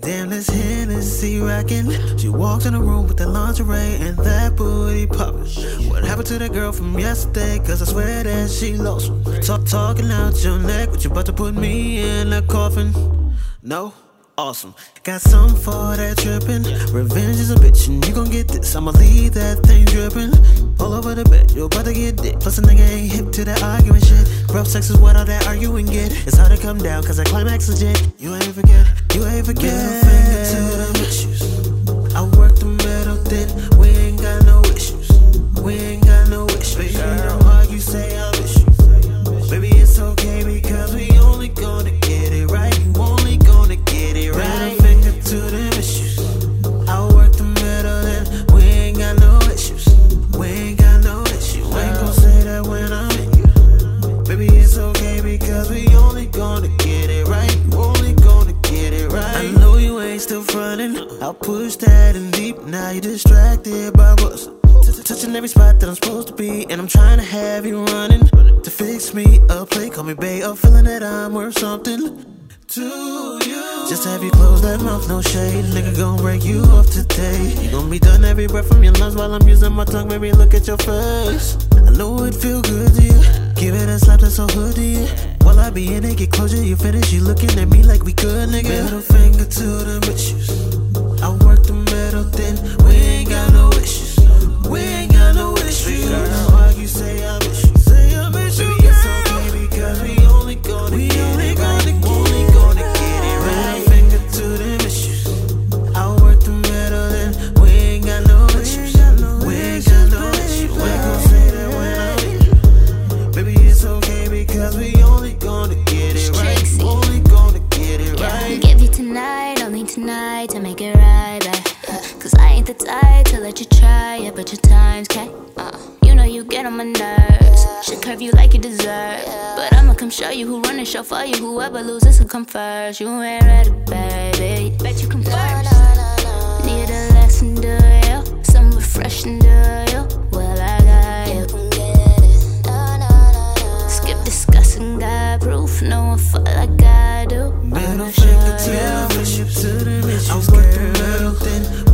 Damn, this Hennessy rockin'. She walked in the room with that lingerie and that booty poppin'. What happened to that girl from yesterday? Cause I swear that she lost one. Talk, talking out your neck, but you about to put me in a coffin. No? Awesome. Got some for that trippin'. Revenge is a bitch, and you gon' get this. I'ma leave that thing drippin'. All over the bed, you about to get dick. Plus, a nigga ain't hip to that arguing shit. Rough sex is what all that arguing get. It's hard to come down, cause I climax legit. You ain't forget, you ain't forget. Middle finger to frontin'. I'll push that in deep. Now you're distracted by what's touching every spot that I'm supposed to be, and I'm trying to have you running to fix me up. Play, call me babe. I'm feeling that I'm worth something to you. Just have you close that mouth, no shade. Nigga gon' break you off today. You gon' be done every breath from your lungs while I'm using my tongue. Baby, look at your face. I know it feel good to you. Give it a slap that's so hood to you. While I be in it, get closure, you finish. You looking at me like we good, nigga. Middle finger to the issues. To make it right back. Cause I ain't the type to let you try it, but your time's cat. Uh, you know you get on my nerves. Should curve you like you deserve. But I'ma come show you who run the show for you. Whoever loses will come first. You ain't ready, baby. Like I do. Middle Wanna finger show to them issues. I work the metal thin.